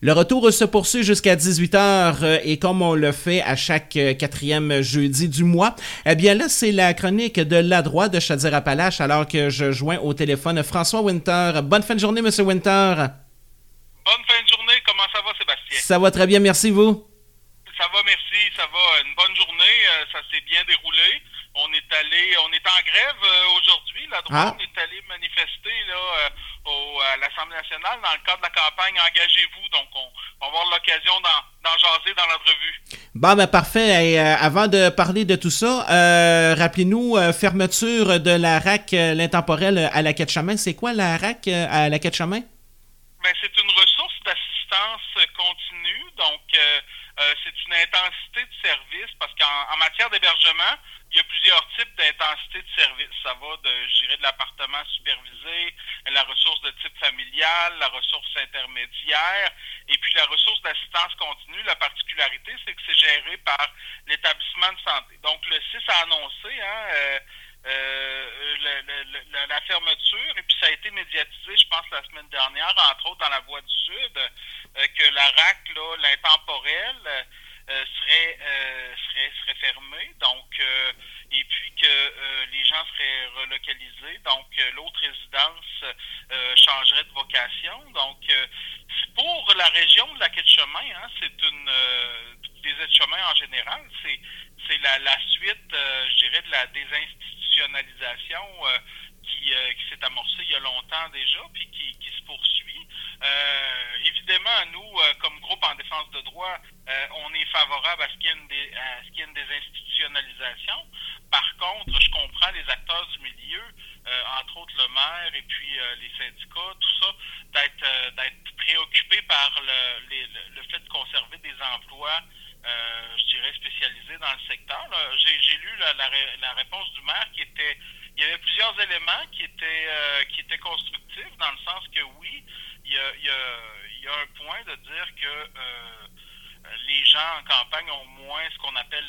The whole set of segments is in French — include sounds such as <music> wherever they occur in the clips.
Le retour se poursuit jusqu'à 18h euh, et comme on le fait à chaque euh, quatrième jeudi du mois, eh bien là, c'est la chronique de la droite de Chaudière-Appalaches alors que je joins au téléphone François Winter. Bonne fin de journée, Monsieur Winter. Bonne fin de journée. Comment ça va, Sébastien? Ça va très bien, merci vous? Ça va, merci. Ça va. Une bonne journée. Euh, ça s'est bien déroulé. On est allé, on est en grève aujourd'hui. La droite ah. est allée manifester là, à l'Assemblée nationale dans le cadre de la campagne Engagez-vous. Donc, on, va avoir l'occasion d'en jaser dans l'entrevue. Bon, ben parfait. Et, euh, avant de parler de tout ça, euh, rappelez-nous, euh, fermeture de la RAC l'intemporel à la quête chemin. C'est quoi la RAC à la quête chemin? Ben, c'est une ressource d'assistance continue. Donc, c'est une intensité de service parce qu'en matière d'hébergement, il y a plusieurs types d'intensité de service. Ça va de, je dirais, de l'appartement supervisé, la ressource de type familial, la ressource intermédiaire, et puis la ressource d'assistance continue. La particularité, c'est que c'est géré par l'établissement de santé. Donc, le 6 a annoncé hein, euh, euh, la fermeture, et puis ça a été médiatisé, je pense, la semaine dernière, entre autres dans la Voie du Sud, euh, que la RAC, l'intemporel, serait, serait, serait fermé. Donc, et puis que les gens seraient relocalisés. Donc, l'autre résidence changerait de vocation. Donc, pour la région de la quai de chemin, hein, c'est une des aides-chemins en général, c'est c'est la, la suite, je dirais, de la désinstitutionnalisation qui, qui s'est amorcée il y a longtemps déjà, puis qui, qui se poursuit. Euh, évidemment, nous, comme groupe en défense de droit, on est favorable à ce qu'il y ait une, désinstitutionnalisation. Par contre, je comprends les acteurs du milieu, euh, entre autres le maire et puis euh, les syndicats, tout ça, d'être euh, préoccupés par le, les, le fait de conserver des emplois, je dirais, spécialisés dans le secteur. J'ai lu la, la, réponse du maire qui était il y avait plusieurs éléments qui étaient constructifs dans le sens que oui, il y a un point de dire que les gens en campagne ont moins ce qu'on appelle,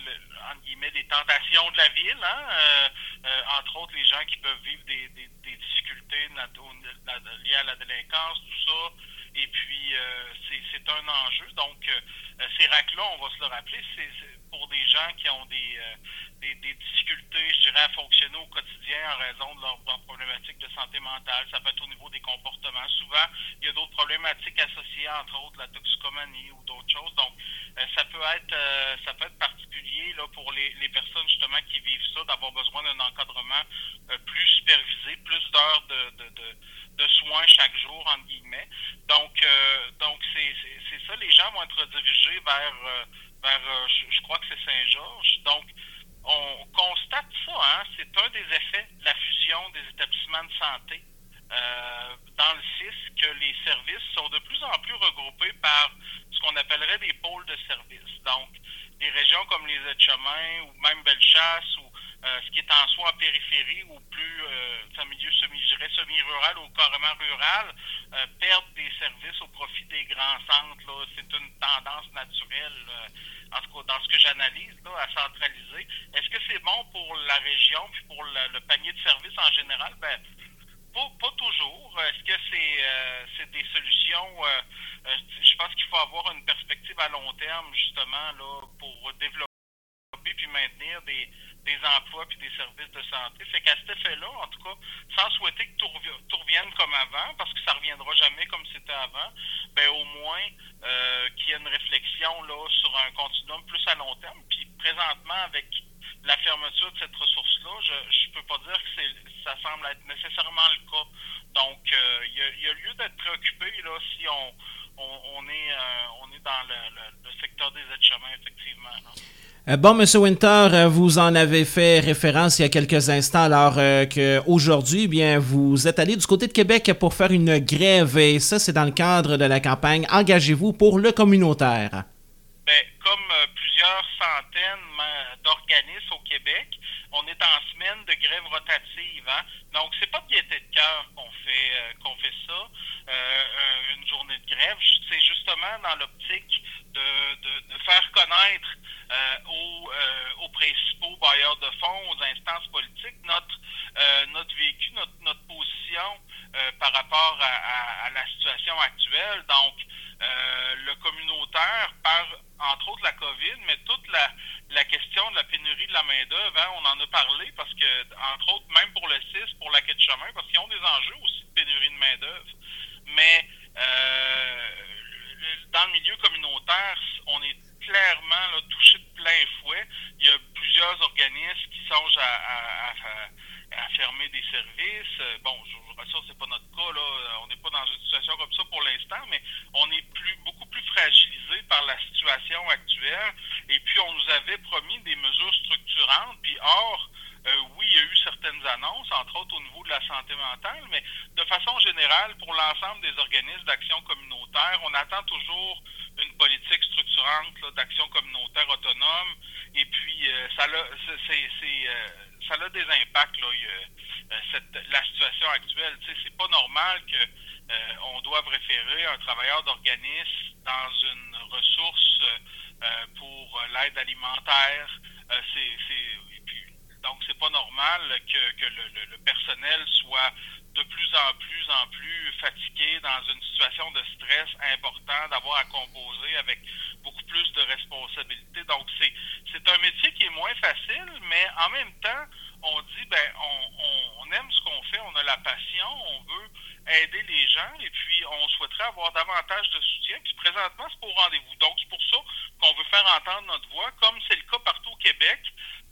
guillemets, des tentations de la ville. Hein? Euh, euh, entre autres, les gens qui peuvent vivre des, des, des difficultés liées à la délinquance, tout ça. Et puis, euh, c'est un enjeu. Donc, ces racks-là, on va se le rappeler, c'est pour des gens qui ont des, des, des, difficultés, je dirais, à fonctionner au quotidien en raison de leurs leur problématiques de santé mentale. Ça peut être au niveau des comportements. Souvent, il y a d'autres problématiques associées, entre autres la toxicomanie ou d'autres choses. Donc, euh, ça peut être euh, ça peut être particulier là, pour les, les personnes justement qui vivent ça, d'avoir besoin d'un encadrement euh, plus supervisé, plus d'heures de, de, soins chaque jour, entre guillemets. Vont être dirigés vers, vers je, je crois que c'est Saint-Georges. Donc, on constate ça, hein, c'est un des effets de la fusion des établissements de santé euh, dans le CIS que les services sont de plus en plus regroupés par ce qu'on appellerait des pôles de services. Donc, des régions comme les aides-chemins ou même Bellechasse ou euh, ce qui est en soi en périphérie ou plus euh, milieu semi, semi-rural ou carrément rural, euh, perdent des services au profit des grands centres. C'est une tendance naturelle, euh, en tout cas dans ce que j'analyse, à centraliser. Est-ce que c'est bon pour la région puis pour le, panier de services en général? Ben, pas, toujours. Est-ce que c'est euh, des solutions Je pense qu'il faut avoir une perspective à long terme justement là pour développer puis maintenir des, des emplois puis des services de santé. Fait qu'à cet effet-là, en tout cas, sans souhaiter que tout, revienne comme avant, parce que ça reviendra jamais comme c'était avant, ben au moins euh, qu'il y ait une réflexion là sur un continuum plus à long terme. Puis présentement, avec la fermeture de cette ressource-là, je ne peux pas dire que ça semble être nécessairement le cas. Donc, euh, il y, a, lieu d'être préoccupé là, si on, on, est, euh, on est dans le, le, secteur des aides-chemins, effectivement. Euh, bon, Monsieur Winter, vous en avez fait référence il y a quelques instants, alors qu'aujourd'hui, bien, vous êtes allé du côté de Québec pour faire une grève, et ça, c'est dans le cadre de la campagne Engagez-vous pour le communautaire. Bien, comme plusieurs centaines d'organismes au Québec. On est en semaine de grève rotative. Hein? Donc, c'est pas de gaieté de cœur qu'on fait euh, qu'on fait ça, euh, euh, une journée de grève. C'est justement dans l'optique de, faire connaître euh, aux, euh, aux, principaux bailleurs de fonds, aux instances politiques, notre notre vécu, notre, notre position par rapport à, la situation actuelle. Donc, mais toute la, la question de la pénurie de la main-d'œuvre, hein, on en a parlé parce que, entre autres, même pour le CIS, pour la quai de chemin, parce qu'ils ont des enjeux aussi de pénurie de main-d'œuvre. Mais euh, dans le milieu communautaire, on est clairement là, touché de plein fouet. Il y a plusieurs à, fermer des services. Bon, je vous rassure, c'est pas notre cas. Là. On n'est pas dans une situation comme ça pour l'instant, mais on est plus, beaucoup plus fragilisé par la situation actuelle. Et puis, on nous avait promis des mesures structurantes. Puis, or, euh, oui, il y a eu certaines annonces, entre autres au niveau de la santé mentale, mais de façon générale, pour l'ensemble des organismes d'action communautaire, on attend toujours une politique structurante d'action communautaire autonome. Euh, ça, a, euh, ça a des impacts. Là, cette, la situation actuelle, c'est pas normal que on doive référer un travailleur d'organisme dans une ressource pour l'aide alimentaire. c'est, donc, c'est pas normal que, le, personnel soit de plus en plus en plus fatigué dans une situation de stress important, d'avoir à composer avec beaucoup plus de responsabilités. Donc, c'est, c'est un métier qui est moins facile, mais en même temps, on dit, ben, on, on, on aime ce qu'on fait, on a la passion, on veut aider les gens et puis on souhaiterait avoir davantage de soutien. Puis présentement, c'est au rendez-vous. Donc, c'est pour ça qu'on veut faire entendre notre voix, comme c'est le cas partout au Québec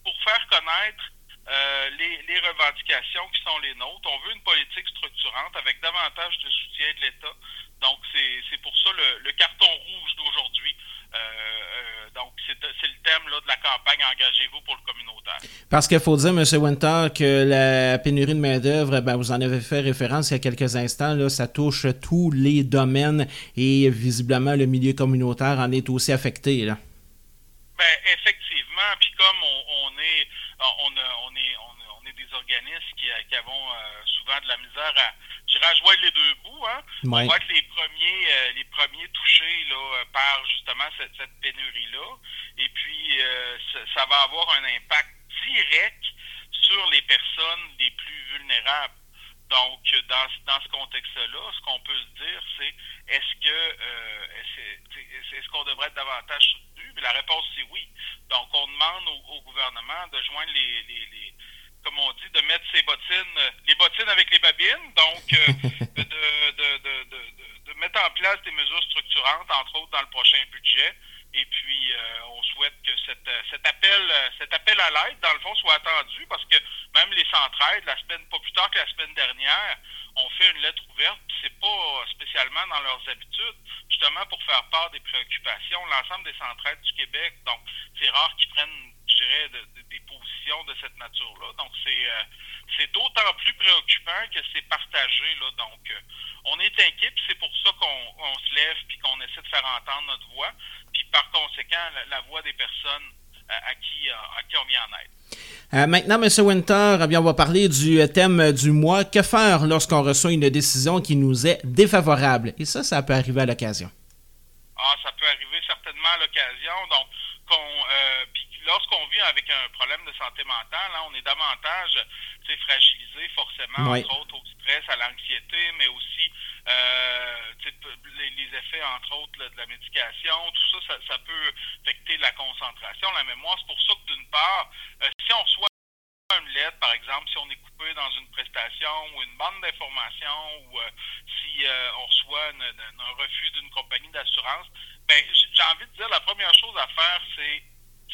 pour faire connaître euh, les, les, revendications qui sont les nôtres. On veut une politique structurante avec davantage de soutien de l'État. Donc, c'est pour ça le, le carton rouge d'aujourd'hui. Euh, euh, donc, c'est le thème là, de la campagne Engagez-vous pour le communautaire. Parce qu'il faut dire, M. Winter, que la pénurie de main-d'œuvre, ben, vous en avez fait référence il y a quelques instants, là, ça touche tous les domaines et visiblement le milieu communautaire en est aussi affecté. Là. Ben, effectivement, puis comme on, on est on, a, on, est on, on, est des organismes qui, qui avons euh, souvent de la misère à joindre les deux bouts, hein. Ouais. On va être les premiers euh, les premiers touchés là, par justement cette, cette pénurie-là. Et puis euh, ça, ça va avoir un impact direct sur les personnes les plus vulnérables. Donc, dans, dans ce contexte-là, ce qu'on peut se dire, c'est est-ce que euh, est-ce, qu'on devrait être davantage soutenu? La réponse, c'est oui. Donc, on demande au, au gouvernement de joindre les, les, les, comme on dit, de mettre ses bottines, les bottines avec les babines, donc euh, <laughs> de, de, de, mettre en place des mesures structurantes, entre autres dans le prochain budget. Et puis, euh, on souhaite que cette, cet appel, cet appel à l'aide, dans le fond, soit attendu parce que même les centraides, la semaine, pas plus tard que la semaine dernière, ont fait une lettre ouverte. C'est pas spécialement dans leurs habitudes, justement pour faire part des préoccupations, l'ensemble des centraides du Québec. Donc, c'est rare qu'ils prennent, dirais, de, de, des positions de cette nature-là. Donc, c'est euh, c'est d'autant plus préoccupant que c'est partagé. Là. Donc, euh, on est inquiet, c'est pour ça qu'on on se lève puis qu'on essaie de faire entendre notre voix. Puis par conséquent, la, la voix des personnes à, à, qui, à qui on vient en aide. Euh, maintenant, M. Winter, eh bien, on va parler du thème du mois. Que faire lorsqu'on reçoit une décision qui nous est défavorable? Et ça, ça peut arriver à l'occasion. Ah, ça peut arriver certainement à l'occasion. Donc, euh, lorsqu'on vit avec un problème de santé mentale, hein, on est davantage fragilisé forcément, oui. entre autres au stress, à l'anxiété, mais aussi euh, les, les, effets, entre autres, là, de la médication, tout ça, ça, ça, peut affecter la concentration, la mémoire. C'est pour ça que d'une part, euh, si on reçoit une lettre, par exemple, si on est coupé dans une prestation ou une bande d'informations ou euh, si on reçoit une, une, un refus d'une compagnie d'assurance, ben j'ai envie de dire la première chose à faire, c'est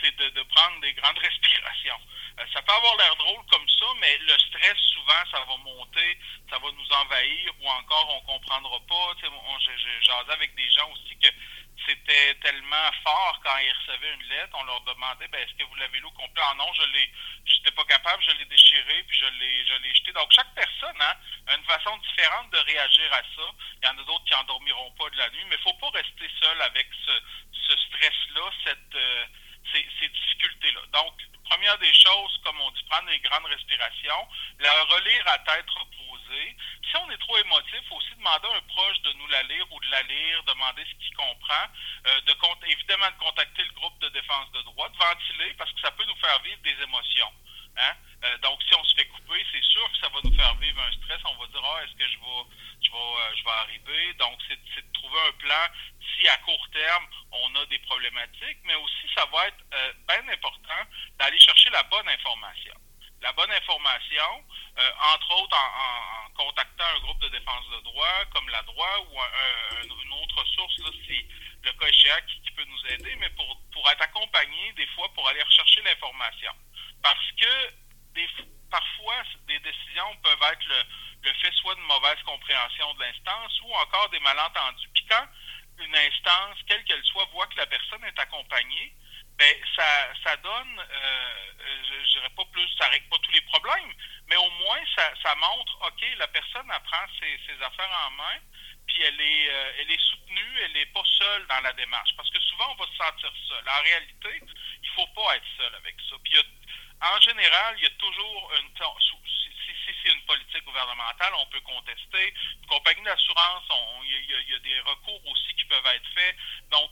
c'est de, prendre des grandes <laughs> respirations. Euh, ça peut avoir l'air drôle comme ça, mais le stress, souvent, ça va monter, ça va nous envahir, ou encore on comprendra pas. Jasé avec des gens aussi que c'était tellement fort quand ils recevaient une lettre, on leur demandait ben, est-ce que vous l'avez lu au complet? Ah non, je l'ai pas capable, je l'ai déchiré, puis je l'ai je l'ai jeté. Donc chaque personne hein, a une façon différente de réagir à ça. Il y en a d'autres qui endormiront pas de la nuit, mais faut pas rester seul avec ce, ce stress-là, cette euh, ces, difficultés-là. Donc, première des choses, comme on dit, prendre des grandes respirations, la relire à tête reposée. Si on est trop émotif, faut aussi demander à un proche de nous la lire ou de la lire, demander ce qu'il comprend, euh, de évidemment de contacter le groupe de défense de droit, de ventiler parce que ça peut nous faire vivre des émotions. Hein? Euh, donc, si on se fait couper, c'est sûr que ça va nous faire vivre un stress. On va dire, ah, est-ce que je vais, je vais, euh, je vais arriver? Donc, c'est de trouver un plan si à court terme, on a des problématiques, mais aussi, ça va être euh, bien important d'aller chercher la bonne information. La bonne information, entre autres en, contactant un groupe de défense de droit comme la droit ou une autre source, c'est le cas qui, qui, peut nous aider, mais pour, pour être accompagné des fois pour aller rechercher l'information. Parce que parfois, des décisions peuvent être le, le fait soit de mauvaise compréhension de l'instance ou encore des malentendus. Puis quand une instance, quelle qu'elle soit, voit que la personne est accompagnée, ben ça, ça donne, euh, je, dirais pas plus, ça règle pas tous les problèmes, mais au moins ça, ça montre, ok, la personne apprend ses, ses affaires en main, puis elle est, euh, elle est soutenue, elle n'est pas seule dans la démarche, parce que souvent on va se sentir seul. En réalité, il faut pas être seul avec ça. Puis il y a en général, il y a toujours une. Si, c'est une politique gouvernementale, on peut contester. Une compagnie d'assurance, il y, a des recours aussi qui peuvent être faits. Donc,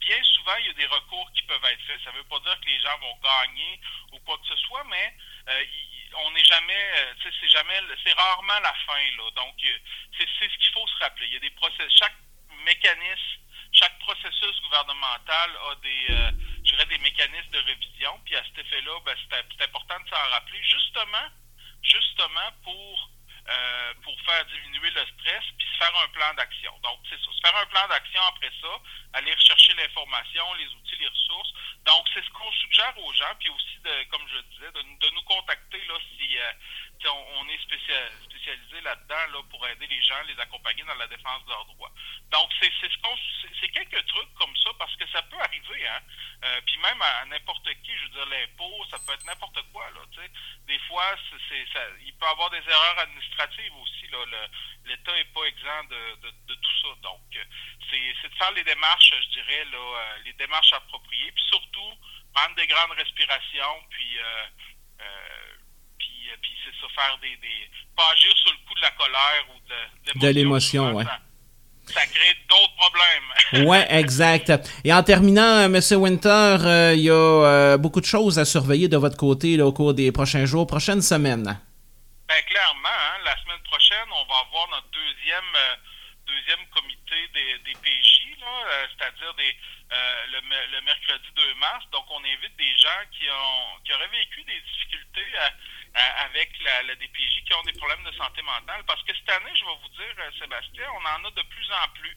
bien souvent, il y a des recours qui peuvent être faits. Ça ne veut pas dire que les gens vont gagner ou quoi que ce soit, mais euh, on n'est jamais, euh, c'est jamais, c'est rarement la fin là. Donc, c'est ce qu'il faut se rappeler. Il y a des procès, chaque mécanisme, chaque processus gouvernemental a des euh, je dirais, des mécanismes de révision. Puis à cet effet-là, ben, c'est important de s'en rappeler, justement, justement pour euh, pour faire diminuer le stress, puis se faire un plan d'action. Donc, c'est ça. Se faire un plan d'action après ça, aller rechercher l'information, les outils, les ressources. Donc, c'est ce qu'on suggère aux gens, puis aussi, de, comme je disais, de, nous contacter là, si, euh, on, est spécialisé là-dedans là, pour aider les gens, les accompagner dans la défense de leurs droits. Donc, c'est ce quelques trucs comme ça, parce que ça peut arriver, hein. Euh, puis même à, n'importe qui, je veux dire, l'impôt, ça peut être n'importe quoi, là, tu sais. Des fois, c'est, il peut y avoir des erreurs administratives aussi, là. l'État n'est pas exempt de, de, tout ça. Donc, c'est, de faire les démarches, je dirais, là, euh, les démarches appropriées, puis surtout, prendre des grandes respirations, puis... Euh, euh, puis c'est ça, faire des, des. pas agir sur le coup de la colère ou de, de l'émotion, ouais. Ça, crée d'autres problèmes. <laughs> oui, exact. Et en terminant, M. Winter, euh, il y a euh, beaucoup de choses à surveiller de votre côté là, au cours des prochains jours, prochaines semaines. Ben, clairement, hein, la semaine prochaine, on va avoir notre deuxième, deuxième comité des, des PJ, c'est-à-dire des, le, le, mercredi 2 mars. Donc, on invite des gens qui, ont, qui auraient vécu des difficultés avec la, DPJ qui ont des problèmes de santé mentale. Parce que cette année, je vais vous dire, euh, Sébastien, on en a de plus en plus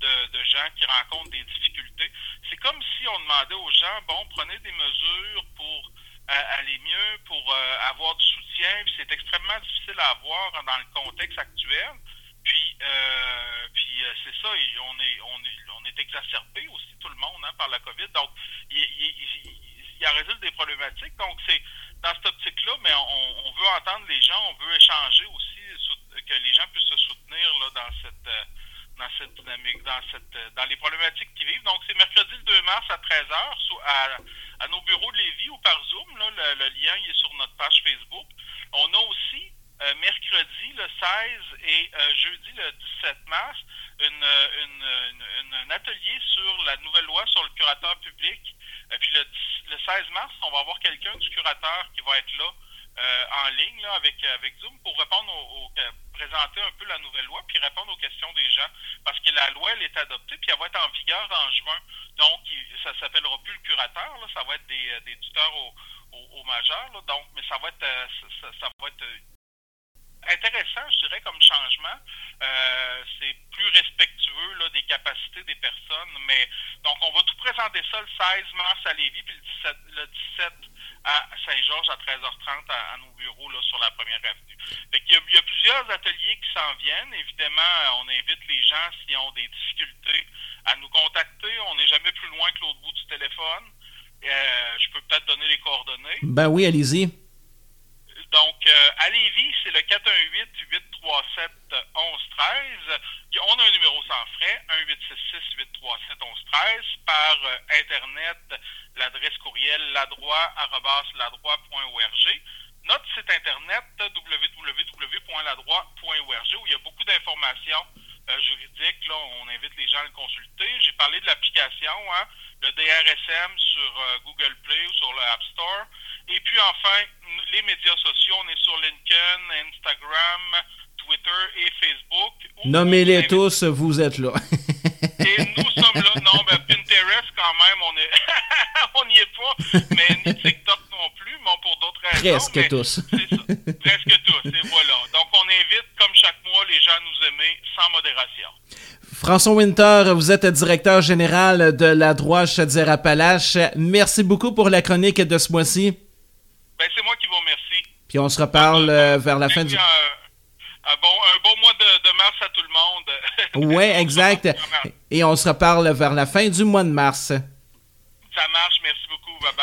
de, gens qui rencontrent des difficultés. C'est comme si on demandait aux gens, bon, prenez des mesures pour euh, aller mieux, pour euh, avoir du soutien. C'est extrêmement difficile à avoir dans le contexte actuel. Puis, puis c'est ça, on est, on est, on est exacerbé aussi tout le monde hein, par la COVID. Donc, il, il en résulte des problématiques. Donc, c'est dans cette optique-là, mais on, veut entendre les gens, on veut échanger aussi, que les gens puissent se soutenir là, dans cette euh, dans cette dynamique, dans cette euh, dans les problématiques qu'ils vivent. Donc, c'est mercredi le 2 mars à 13h à, nos bureaux de Lévis ou par Zoom. Le, lien est sur notre page Facebook. On a aussi euh, mercredi le 16 et jeudi le 17 mars une, un atelier sur la nouvelle loi sur le curateur public. Et puis le, le 16 mars, on va avoir quelqu'un du curateur qui va être là euh, en ligne avec, avec Zoom pour répondre aux, euh, présenter un peu la nouvelle loi puis répondre aux questions des gens. Parce que la loi, elle est adoptée puis elle va être en vigueur en juin. Donc, ça s'appellera plus le curateur, là, ça va être des, euh, des tuteurs au, au, majeur. Là, donc, mais ça va être ça, ça va être intéressant, je dirais, comme changement. Euh, c'est plus respectueux là, des capacités des personnes. Mais donc, on va tout présenter ça le 16 mars à Lévis, puis le 17, à Saint-Georges à 13h30 à, nos bureaux là, sur la première avenue. Fait il, y a, y a plusieurs ateliers qui s'en viennent. Évidemment, on invite les gens s'ils ont des difficultés à nous contacter. On n'est jamais plus loin que l'autre bout du téléphone. Euh, je peux peut-être donner les coordonnées. Ben oui, allez-y. Donc, euh, à Lévis, c'est le 418-837-1113. On a un numéro sans frais, 1-866-837-1113. Par euh, Internet, l'adresse courriel ladroit.ladroit.org. Notre site Internet, www.ladroit.org, où il y a beaucoup d'informations euh, juridiques. Là, on invite les gens à le consulter. J'ai parlé de l'application, hein, le DRSM sur Google Play ou sur le App Store. Et puis enfin, les médias sociaux, on est sur LinkedIn, Instagram, Twitter et Facebook. Nommez-les tous, vous êtes là. et nous sommes là. Non, ben <laughs> Pinterest quand même, on est <laughs> on n'y est pas, mais ni TikTok non plus, mais pour d'autres raisons. Presque tous. Ça. Presque tous, et voilà. Donc on invite, comme chaque mois, les gens à nous aimer sans modération. François Winter, vous êtes directeur général de la Droite Chaudière-Appalaches. Merci beaucoup pour la chronique de ce mois-ci. Ben, c'est moi qui vous remercie. Puis on se reparle euh, vers la fin du... Un, bon, un bon mois de, de, mars à tout le monde. <laughs> oui, exact. <laughs> Et on se reparle vers la fin du mois de mars. Ça marche, merci